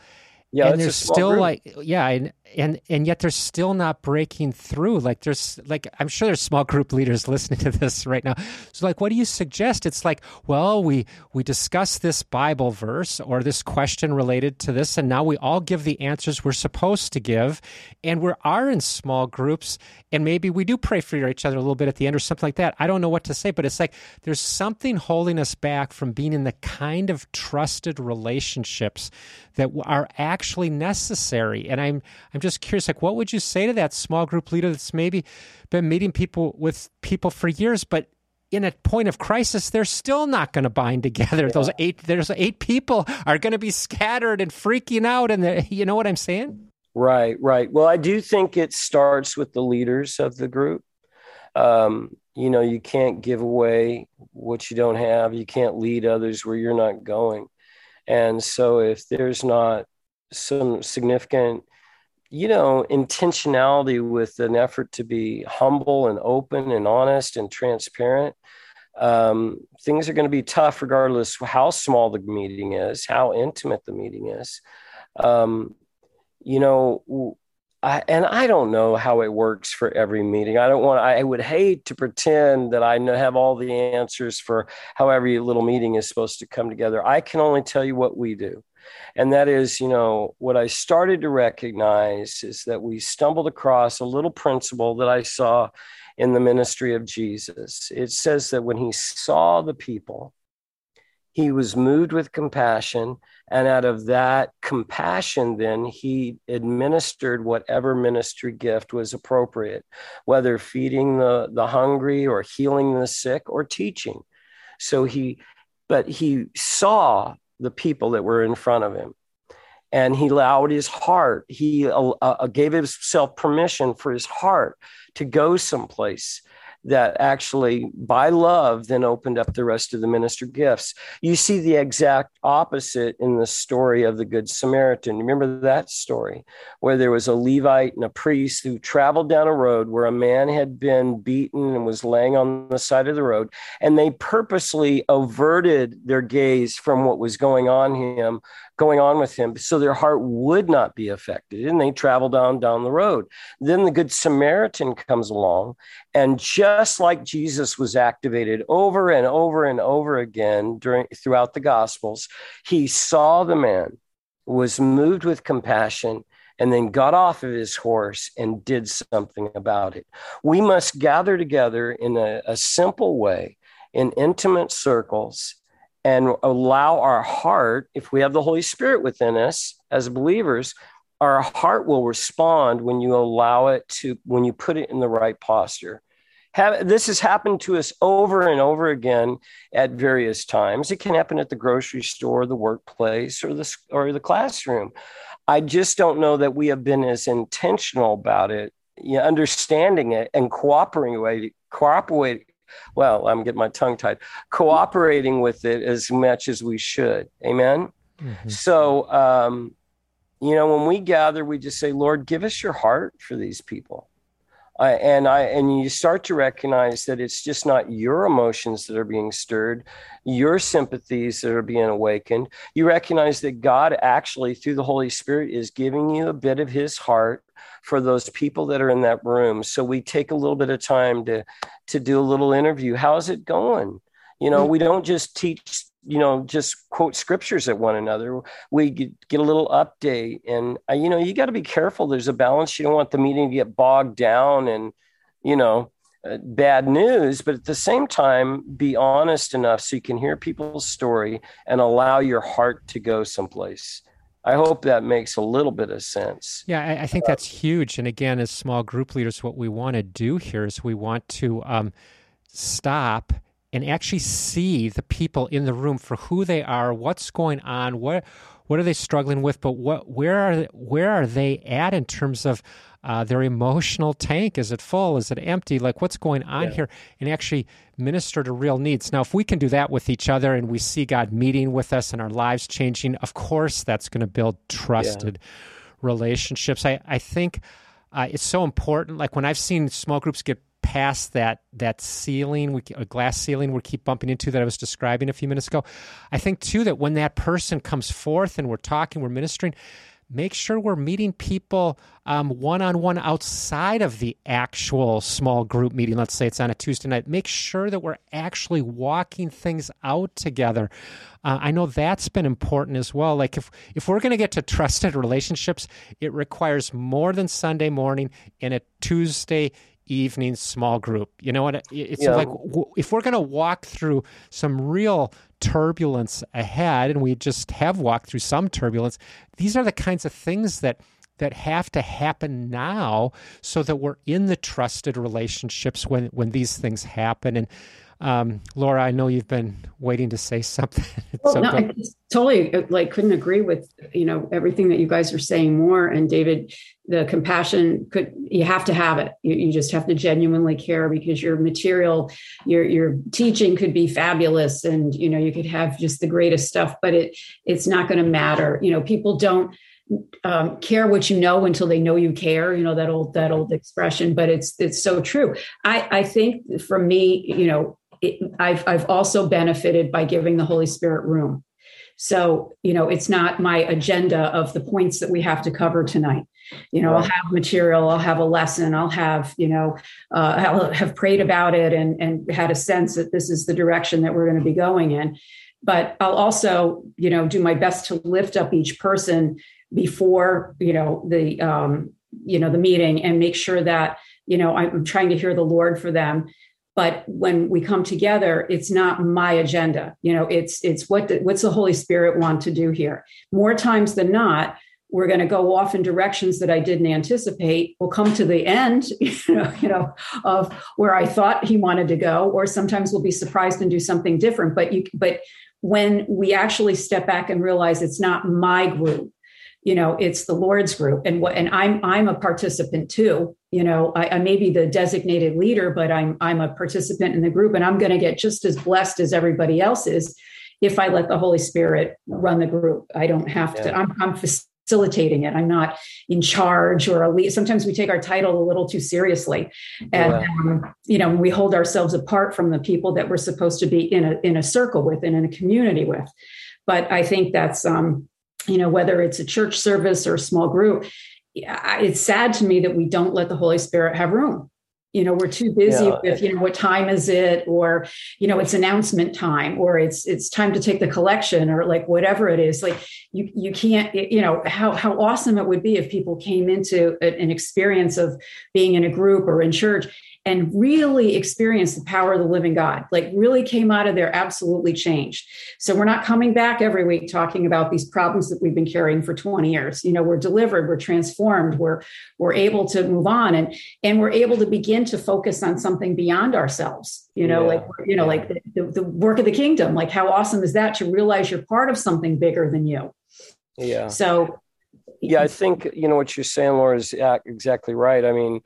Yeah, and there's still group. like yeah, and, and and yet they're still not breaking through. Like there's like I'm sure there's small group leaders listening to this right now. So like, what do you suggest? It's like, well, we we discuss this Bible verse or this question related to this, and now we all give the answers we're supposed to give, and we are in small groups, and maybe we do pray for each other a little bit at the end or something like that. I don't know what to say, but it's like there's something holding us back from being in the kind of trusted relationships that are actually necessary. And I'm I'm just curious, like, what would you say to that small group leader that's maybe been meeting people with people for years, but in a point of crisis, they're still not going to bind together. Yeah. Those eight, there's eight people are going to be scattered and freaking out, and you know what I'm saying? Right, right. Well, I do think it starts with the leaders of the group. Um, you know, you can't give away what you don't have. You can't lead others where you're not going. And so, if there's not some significant you know, intentionality with an effort to be humble and open and honest and transparent. Um, things are going to be tough regardless how small the meeting is, how intimate the meeting is. Um, you know, I, and I don't know how it works for every meeting. I don't want. I would hate to pretend that I know, have all the answers for how every little meeting is supposed to come together. I can only tell you what we do. And that is, you know, what I started to recognize is that we stumbled across a little principle that I saw in the ministry of Jesus. It says that when he saw the people, he was moved with compassion. And out of that compassion, then he administered whatever ministry gift was appropriate, whether feeding the, the hungry or healing the sick or teaching. So he, but he saw the people that were in front of him. And he allowed his heart, he uh, uh, gave himself permission for his heart to go someplace that actually, by love, then opened up the rest of the minister gifts. You see the exact opposite in the story of the Good Samaritan. Remember that story where there was a Levite and a priest who traveled down a road where a man had been beaten and was laying on the side of the road, and they purposely averted their gaze from what was going on him going on with him so their heart would not be affected and they traveled on down the road then the good samaritan comes along and just like jesus was activated over and over and over again during throughout the gospels he saw the man was moved with compassion and then got off of his horse and did something about it. We must gather together in a, a simple way in intimate circles and allow our heart, if we have the Holy Spirit within us as believers, our heart will respond when you allow it to, when you put it in the right posture. Have, this has happened to us over and over again at various times. It can happen at the grocery store, the workplace, or the, or the classroom. I just don't know that we have been as intentional about it, you know, understanding it and cooperating, cooperating, well, I'm getting my tongue tied, cooperating with it as much as we should. Amen. Mm-hmm. So, um, you know, when we gather, we just say, Lord, give us your heart for these people. Uh, and I and you start to recognize that it's just not your emotions that are being stirred, your sympathies that are being awakened. You recognize that God actually, through the Holy Spirit, is giving you a bit of His heart for those people that are in that room. So we take a little bit of time to to do a little interview. How's it going? You know, we don't just teach you know just quote scriptures at one another we get, a little update and uh, you know you got to be careful there's a balance you don't want the meeting to get bogged down and you know uh, bad news but at the same time be honest enough so you can hear people's story and allow your heart to go someplace I hope that makes a little bit of sense. Yeah, I, I think that's huge. And again, as small group leaders, what we want to do here is we want to um, stop and actually see the people in the room for who they are, what's going on, what what are they struggling with, but what where are where are they at in terms of uh, their emotional tank? Is it full? Is it empty? Like what's going on yeah. here? And actually minister to real needs. Now, if we can do that with each other and we see God meeting with us and our lives changing, of course, that's going to build trusted yeah. relationships. I I think. Uh, it's so important. Like when I've seen small groups get past that that ceiling, we, a glass ceiling we keep bumping into that I was describing a few minutes ago. I think too that when that person comes forth and we're talking, we're ministering, make sure we're meeting people one on one outside of the actual small group meeting. Let's say it's on a Tuesday night. Make sure that we're actually walking things out together. Uh, I know that's been important as well. Like if if we're going to get to trusted relationships, it requires more than Sunday morning and a Tuesday evening small group. You know what? It's yeah. like if we're going to walk through some real turbulence ahead, and we just have walked through some turbulence, these are the kinds of things that that have to happen now so that we're in the trusted relationships when when these things happen and um, Laura, I know you've been waiting to say something. Well, so no, I totally uh, like couldn't agree with you know everything that you guys are saying more. And David, the compassion could you have to have it. You, you just have to genuinely care because your material, your your teaching could be fabulous, and you know you could have just the greatest stuff, but it it's not going to matter. You know, people don't um, care what you know until they know you care you know that old that old expression but it's it's so true i i think for me you know it, I've I've also benefited by giving the Holy Spirit room. So, you know, it's not my agenda of the points that we have to cover tonight. You know, right. I'll have material, I'll have a lesson, I'll have, you know, uh, I'll have prayed about it and, and had a sense that this is the direction that we're going to be going in. But I'll also, you know, do my best to lift up each person before, you know, the, um, you know, the meeting and make sure that, you know, I'm trying to hear the Lord for them but when we come together it's not my agenda you know it's it's what the, what's the holy spirit want to do here more times than not we're going to go off in directions that I didn't anticipate. We'll come to the end, you know, you know, of where I thought he wanted to go, or sometimes we'll be surprised and do something different. But you, but when we actually step back and realize it's not my group, you know it's the lord's group and what and i'm i'm a participant too you know I, I, may be the designated leader but i'm i'm a participant in the group and i'm going to get just as blessed as everybody else is if i let the holy spirit run the group i don't have yeah. to I'm, I'm facilitating it i'm not in charge or a lead sometimes we take our title a little too seriously and yeah. um, you know we hold ourselves apart from the people that we're supposed to be in a in a circle with and in a community with but i think that's um you know, whether it's a church service or a small group, it's sad to me that we don't let the Holy Spirit have room. You know, we're too busy yeah. with, you know, what time is it? Or, you know, it's announcement time or it's it's time to take the collection or like whatever it is. Like you you can't, you know, how how awesome it would be if people came into an experience of being in a group or in church and really experienced the power of the living God, like really came out of there absolutely changed. So we're not coming back every week talking about these problems that we've been carrying for 20 years. You know, we're delivered, we're transformed, we're we're able to move on and and we're able to begin to focus on something beyond ourselves. You know, yeah. like you know, like the, the, the work of the kingdom. Like how awesome is that to realize you're part of something bigger than you? Yeah. So yeah, I think you know what you're saying, Laura, is exactly right. I mean,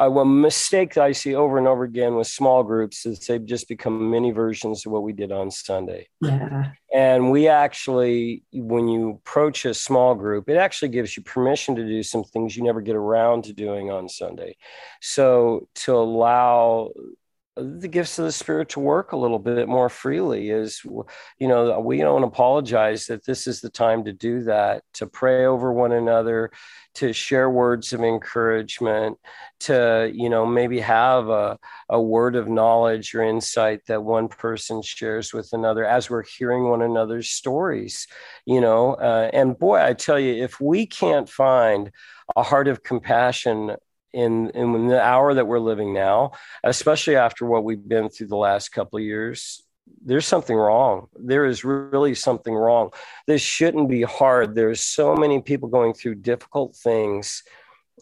I, a mistake that I see over and over again with small groups is they've just become mini versions of what we did on Sunday. Yeah. And we actually, when you approach a small group, it actually gives you permission to do some things you never get around to doing on Sunday. So to allow the gifts of the spirit to work a little bit more freely is you know we don't apologize that this is the time to do that to pray over one another to share words of encouragement to you know maybe have a, a word of knowledge or insight that one person shares with another as we're hearing one another's stories you know uh, and boy i tell you if we can't find a heart of compassion in in the hour that we're living now, especially after what we've been through the last couple of years, there's something wrong. There is really something wrong. This shouldn't be hard. There's so many people going through difficult things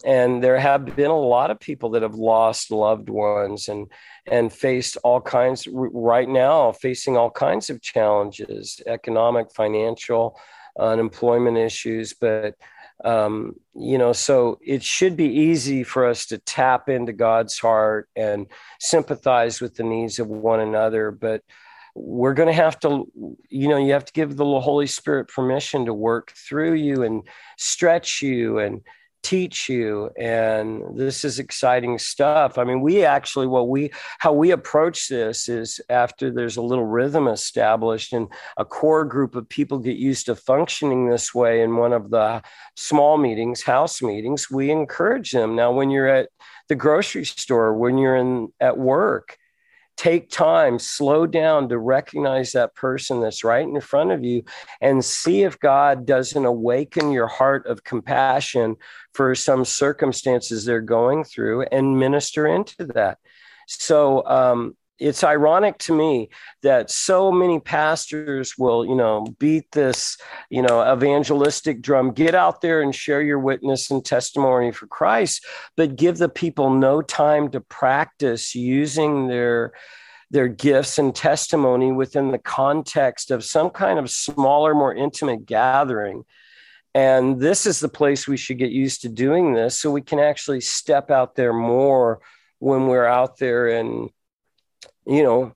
and there have been a lot of people that have lost loved ones and and faced all kinds right now facing all kinds of challenges economic financial unemployment issues but um, you know so it should be easy for us to tap into god's heart and sympathize with the needs of one another but we're going to have to you know you have to give the holy spirit permission to work through you and stretch you and teach you and this is exciting stuff. I mean we actually what we how we approach this is after there's a little rhythm established and a core group of people get used to functioning this way in one of the small meetings house meetings we encourage them. Now when you're at the grocery store when you're in at work take time, slow down to recognize that person that's right in front of you and see if God doesn't awaken your heart of compassion for some circumstances they're going through and minister into that. So, um, it's ironic to me that so many pastors will, you know, beat this, you know, evangelistic drum, get out there and share your witness and testimony for Christ, but give the people no time to practice using their their gifts and testimony within the context of some kind of smaller, more intimate gathering. And this is the place we should get used to doing this so we can actually step out there more when we're out there and you know,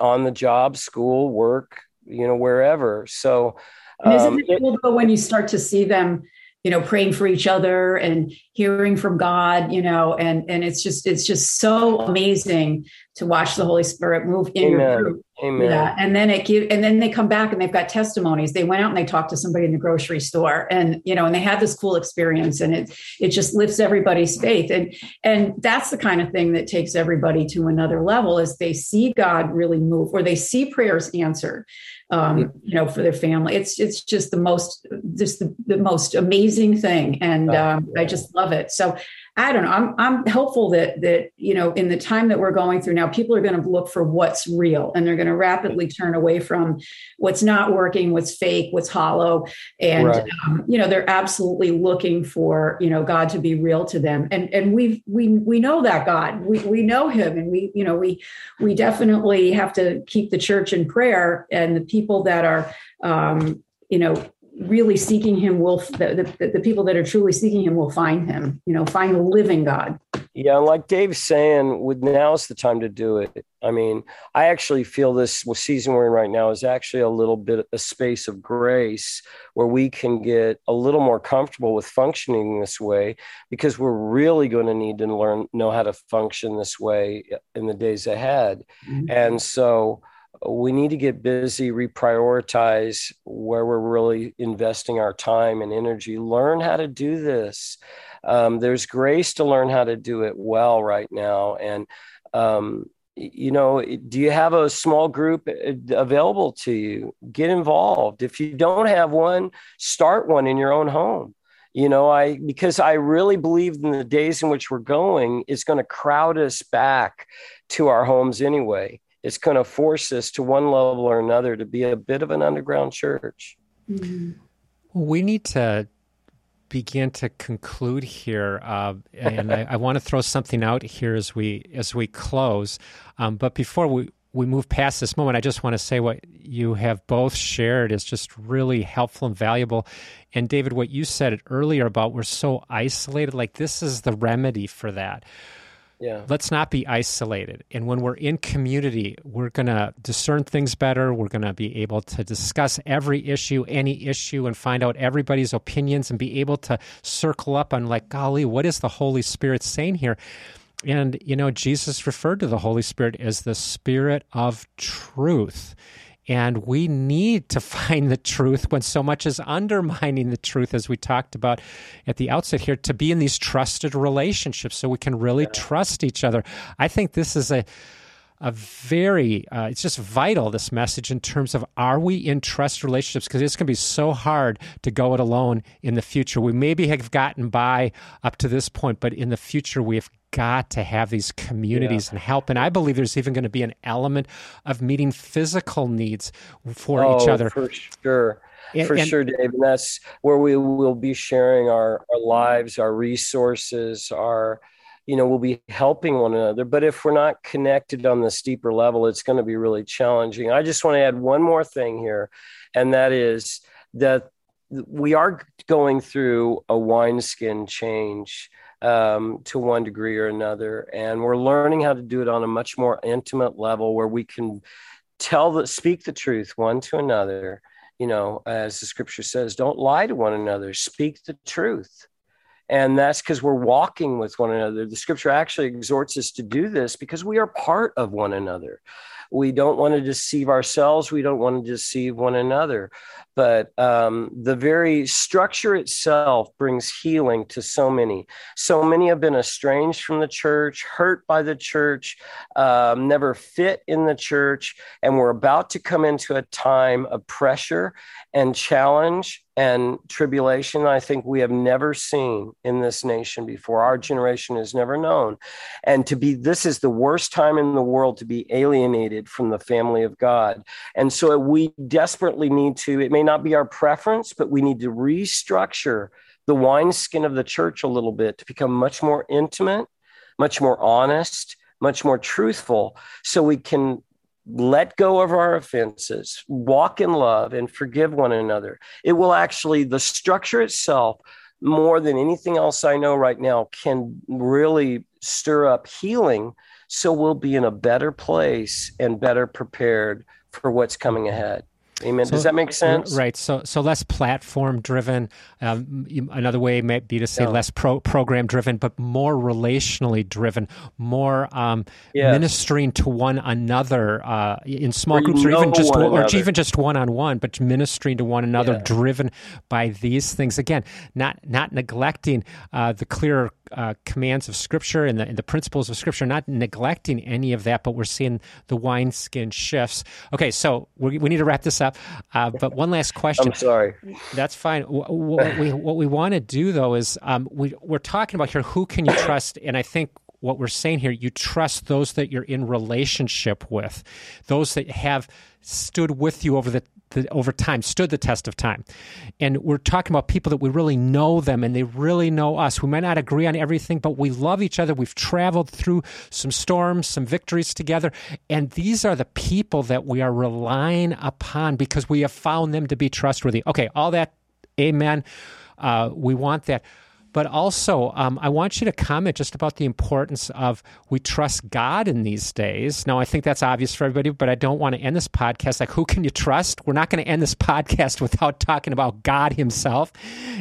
on the job, school, work, you know, wherever. So, and isn't um, it cool though when you start to see them, you know, praying for each other and hearing from God, you know, and and it's just it's just so amazing to watch the Holy Spirit move in Amen. your group. Amen. Yeah. And then it give and then they come back and they've got testimonies. They went out and they talked to somebody in the grocery store and you know, and they had this cool experience and it it just lifts everybody's faith. And and that's the kind of thing that takes everybody to another level is they see God really move or they see prayers answered. Um, you know, for their family. It's it's just the most just the, the most amazing thing. And um, I just love it. So I don't know. I'm I'm hopeful that that you know in the time that we're going through now, people are going to look for what's real, and they're going to rapidly turn away from what's not working, what's fake, what's hollow, and right. um, you know they're absolutely looking for you know God to be real to them, and and we we we know that God, we we know Him, and we you know we we definitely have to keep the church in prayer, and the people that are um, you know really seeking him will the, the, the, people that are truly seeking him will find him you know find the living god. Yeah like dave's saying with now's the time to do it. I mean i actually feel this season we're in right now is actually a little bit a space of grace where we can get a little more comfortable with functioning this way because we're really going to need to learn know how to function this way in the days ahead. Mm-hmm. and so we need to get busy, reprioritize where we're really investing our time and energy, learn how to do this. Um, there's grace to learn how to do it well right now. And, um, you know, do you have a small group uh, available to you? Get involved. If you don't have one, start one in your own home you know i because i really believe in the days in which we're going is going to crowd us back to our homes anyway it's going to force us to one level or another to be a bit of an underground church. Mm-hmm. We need to begin to conclude here, uh, and I, I want to throw something out here as we as we close. Um, but before we we move past this moment, I just want to say what you have both shared is just really helpful and valuable. And David, what you said earlier about we're so isolated, like this is the remedy for that. Yeah. Let's not be isolated. And when we're in community, we're going to discern things better. We're going to be able to discuss every issue, any issue, and find out everybody's opinions and be able to circle up on, like, golly, what is the Holy Spirit saying here? And, you know, Jesus referred to the Holy Spirit as the Spirit of truth. And we need to find the truth when so much is undermining the truth, as we talked about at the outset here, to be in these trusted relationships so we can really yeah. trust each other. I think this is a a very uh, it's just vital this message in terms of are we in trust relationships because it's going to be so hard to go it alone in the future we maybe have gotten by up to this point but in the future we have got to have these communities yeah. and help. And I believe there's even going to be an element of meeting physical needs for oh, each other. For sure. And, for and, sure, Dave. And that's where we will be sharing our, our lives, our resources, our, you know, we'll be helping one another. But if we're not connected on the steeper level, it's going to be really challenging. I just want to add one more thing here, and that is that we are going through a wineskin change um, to one degree or another. And we're learning how to do it on a much more intimate level where we can tell the speak the truth one to another. You know, as the scripture says, don't lie to one another, speak the truth. And that's because we're walking with one another. The scripture actually exhorts us to do this because we are part of one another. We don't want to deceive ourselves. We don't want to deceive one another. But um, the very structure itself brings healing to so many. So many have been estranged from the church, hurt by the church, um, never fit in the church. And we're about to come into a time of pressure and challenge and tribulation I think we have never seen in this nation before. Our generation has never known. And to be, this is the worst time in the world to be alienated from the family of God. And so we desperately need to, it may not be our preference, but we need to restructure the wineskin of the church a little bit to become much more intimate, much more honest, much more truthful, so we can let go of our offenses, walk in love, and forgive one another. It will actually, the structure itself, more than anything else I know right now, can really stir up healing. So we'll be in a better place and better prepared for what's coming ahead. Amen. So, Does that make sense? Right. So, so less platform driven. Um, another way might be to say yeah. less pro- program driven, but more relationally driven, more um, yes. ministering to one another uh, in small groups, or even just or even just one on one, but ministering to one another, yeah. driven by these things. Again, not not neglecting uh, the clear uh, commands of Scripture and the, and the principles of Scripture, not neglecting any of that, but we're seeing the wineskin shifts. Okay, so we, we need to wrap this up. Uh, but one last question. I'm sorry. That's fine. What we, what we want to do, though, is um, we, we're talking about here who can you trust? And I think what we're saying here, you trust those that you're in relationship with, those that have stood with you over the, the, over time, stood the test of time. And we're talking about people that we really know them and they really know us. We might not agree on everything, but we love each other. We've traveled through some storms, some victories together. And these are the people that we are relying upon because we have found them to be trustworthy. Okay, all that, amen. Uh, we want that. But also, um, I want you to comment just about the importance of we trust God in these days. Now, I think that's obvious for everybody, but I don't want to end this podcast like, who can you trust? We're not going to end this podcast without talking about God Himself.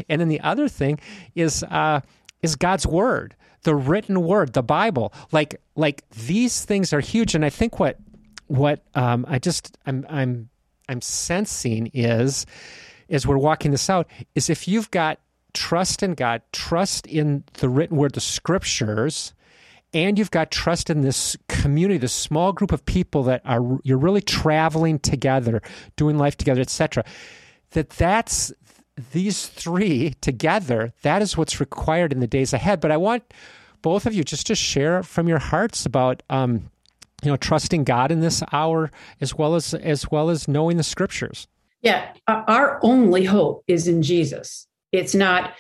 And then the other thing is, uh, is God's Word, the written Word, the Bible. Like, like these things are huge. And I think what, what um, I just, I'm, I'm, I'm sensing is, as we're walking this out, is if you've got trust in God, trust in the written word, the scriptures, and you've got trust in this community, this small group of people that are you're really traveling together, doing life together, etc. That that's these three together. That is what's required in the days ahead. But I want both of you just to share from your hearts about. Um, you know, trusting God in this hour, as well as as well as knowing the scriptures. Yeah, our only hope is in Jesus. It's not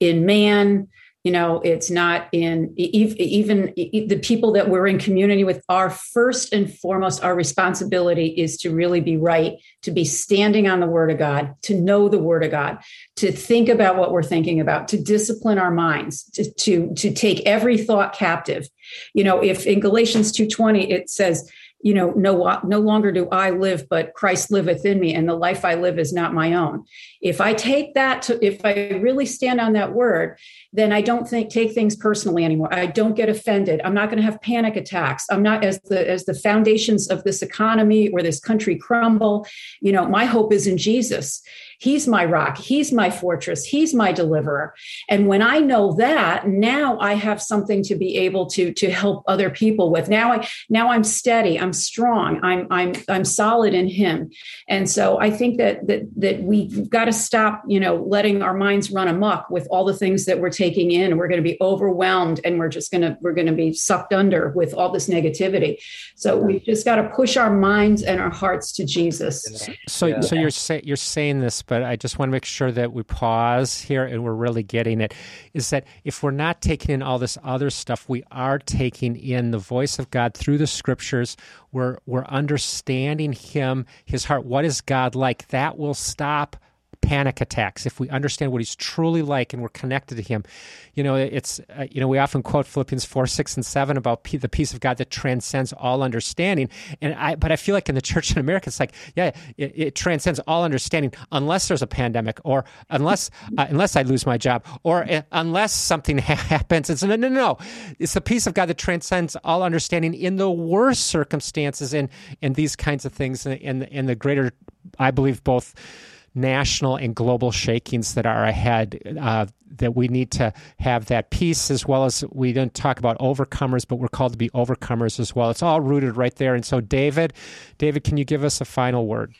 in man, you know, it's not in even the people that we're in community with. Our first and foremost, our responsibility is to really be right, to be standing on the word of God, to know the word of God, to think about what we're thinking about, to discipline our minds, to, to, to take every thought captive. You know, if in Galatians 2:20 it says, you know, no, no longer do I live, but Christ liveth in me, and the life I live is not my own. If I take that to, if I really stand on that word, then I don't think take things personally anymore. I don't get offended. I'm not going to have panic attacks. I'm not as the as the foundations of this economy or this country crumble. You know, my hope is in Jesus. He's my rock. He's my fortress. He's my deliverer. And when I know that, now I have something to be able to to help other people with. Now I now I'm steady. I'm strong. I'm I'm I'm solid in Him. And so I think that that that we've got to stop, you know, letting our minds run amok with all the things that we're taking in. We're going to be overwhelmed, and we're just going to we're going to be sucked under with all this negativity. So we've just got to push our minds and our hearts to Jesus. So yeah. so you're say, you're saying this but I just want to make sure that we pause here and we're really getting it. Is that if we're not taking in all this other stuff, we are taking in the voice of God through the scriptures. We're we're understanding Him, His heart. What is God like? That will stop panic attacks, if we understand what he's truly like and we're connected to him, you know, it's, uh, you know, we often quote Philippians 4, 6, and 7 about the peace of God that transcends all understanding. And I, but I feel like in the church in America, it's like, yeah, it, it transcends all understanding unless there's a pandemic or unless, uh, unless I lose my job or uh, unless something ha- happens. It's no, no, no. It's the peace of God that transcends all understanding in the worst circumstances and, and these kinds of things and and the greater, I believe, both national and global shakings that are ahead. Uh, that we need to have that peace as well as we didn't talk about overcomers, but we're called to be overcomers as well. It's all rooted right there. And so, David, David, can you give us a final word?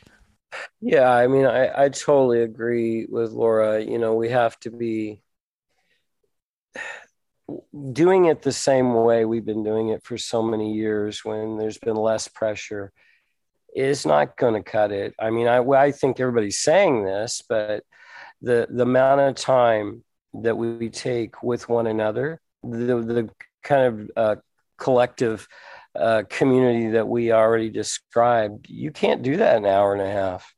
Yeah, I mean, I, I totally agree with Laura. You know, we have to be doing it the same way we've been doing it for so many years when there's been less pressure is not going to cut it. I mean, I, I think everybody's saying this, but the the amount of time that we take with one another, the the kind of uh, collective uh, community that we already described, you can't do that in an hour and a half.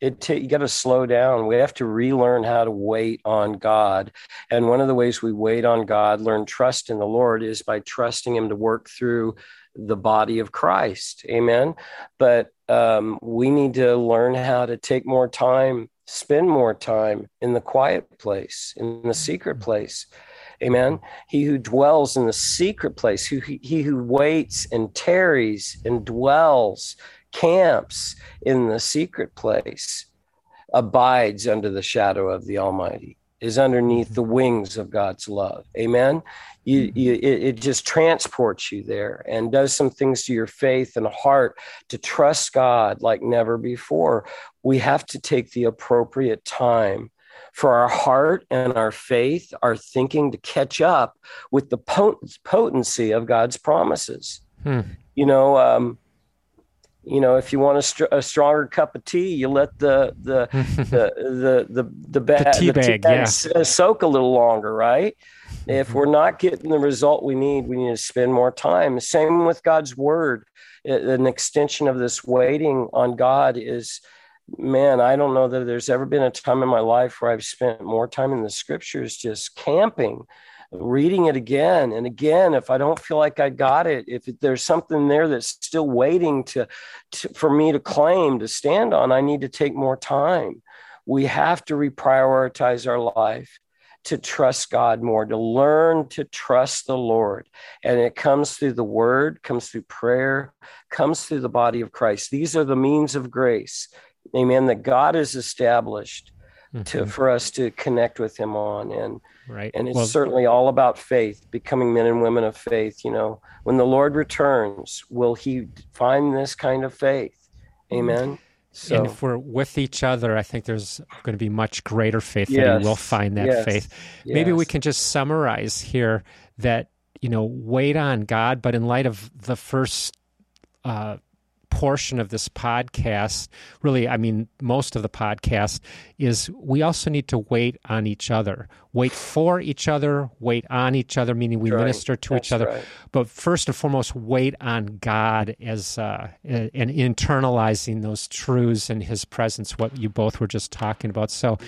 It t- you got to slow down. We have to relearn how to wait on God, and one of the ways we wait on God, learn trust in the Lord, is by trusting Him to work through the body of Christ. Amen. But um, we need to learn how to take more time, spend more time in the quiet place, in the secret mm-hmm. place. Amen. He who dwells in the secret place, who he, he who waits and tarries and dwells, camps in the secret place, abides under the shadow of the Almighty is underneath the wings of God's love. Amen. You, mm-hmm. you, it, it, just transports you there and does some things to your faith and heart to trust God like never before. We have to take the appropriate time for our heart and our faith, our thinking to catch up with the potency of God's promises. Hmm. You know, um, you know, if you want a, str- a, stronger cup of tea, you let the the the the the, the, ba- the tea the bag, yeah. soak a little longer, right? If mm-hmm. we're not getting the result we need, we need to spend more time. Same with God's word. An extension of this waiting on God is, man, I don't know that there's ever been a time in my life where I've spent more time in the scriptures just camping reading it again and again if i don't feel like i got it if there's something there that's still waiting to, to, for me to claim to stand on i need to take more time. We have to reprioritize our life to trust god more to learn to trust the lord. And it comes through the word comes through prayer comes through the body of christ. These are the means of grace amen that god has established mm-hmm. to for us to connect with him on. And right. And it's well, certainly all about faith becoming men and women of faith you know. When the lord returns will he find this kind of faith? Amen? So, and if we're with each other, I think there's going to be much greater faith yes, that he will find that yes, faith. Yes. Maybe we can just summarize here that, you know, wait on God, but in light of the first uh, portion of this podcast, really, I mean, most of the podcast, is we also need to wait on each other. Wait for each other, wait on each other, meaning we right. minister to That's each other. Right. But first and foremost, wait on God as uh, and internalizing those truths and His presence, what you both were just talking about. So,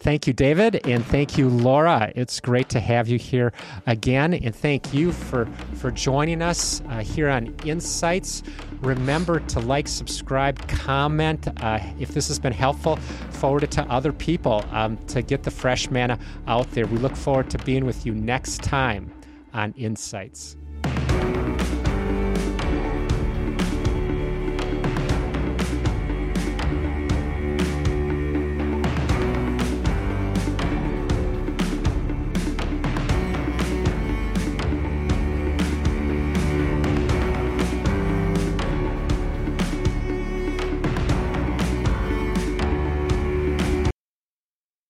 Thank you, David, and thank you, Laura. It's great to have you here again, and thank you for for joining us uh, here on Insights. Remember to like, subscribe, comment. Uh, if this has been helpful, forward it to other people um, to get the fresh manna out there. We look forward to being with you next time on Insights.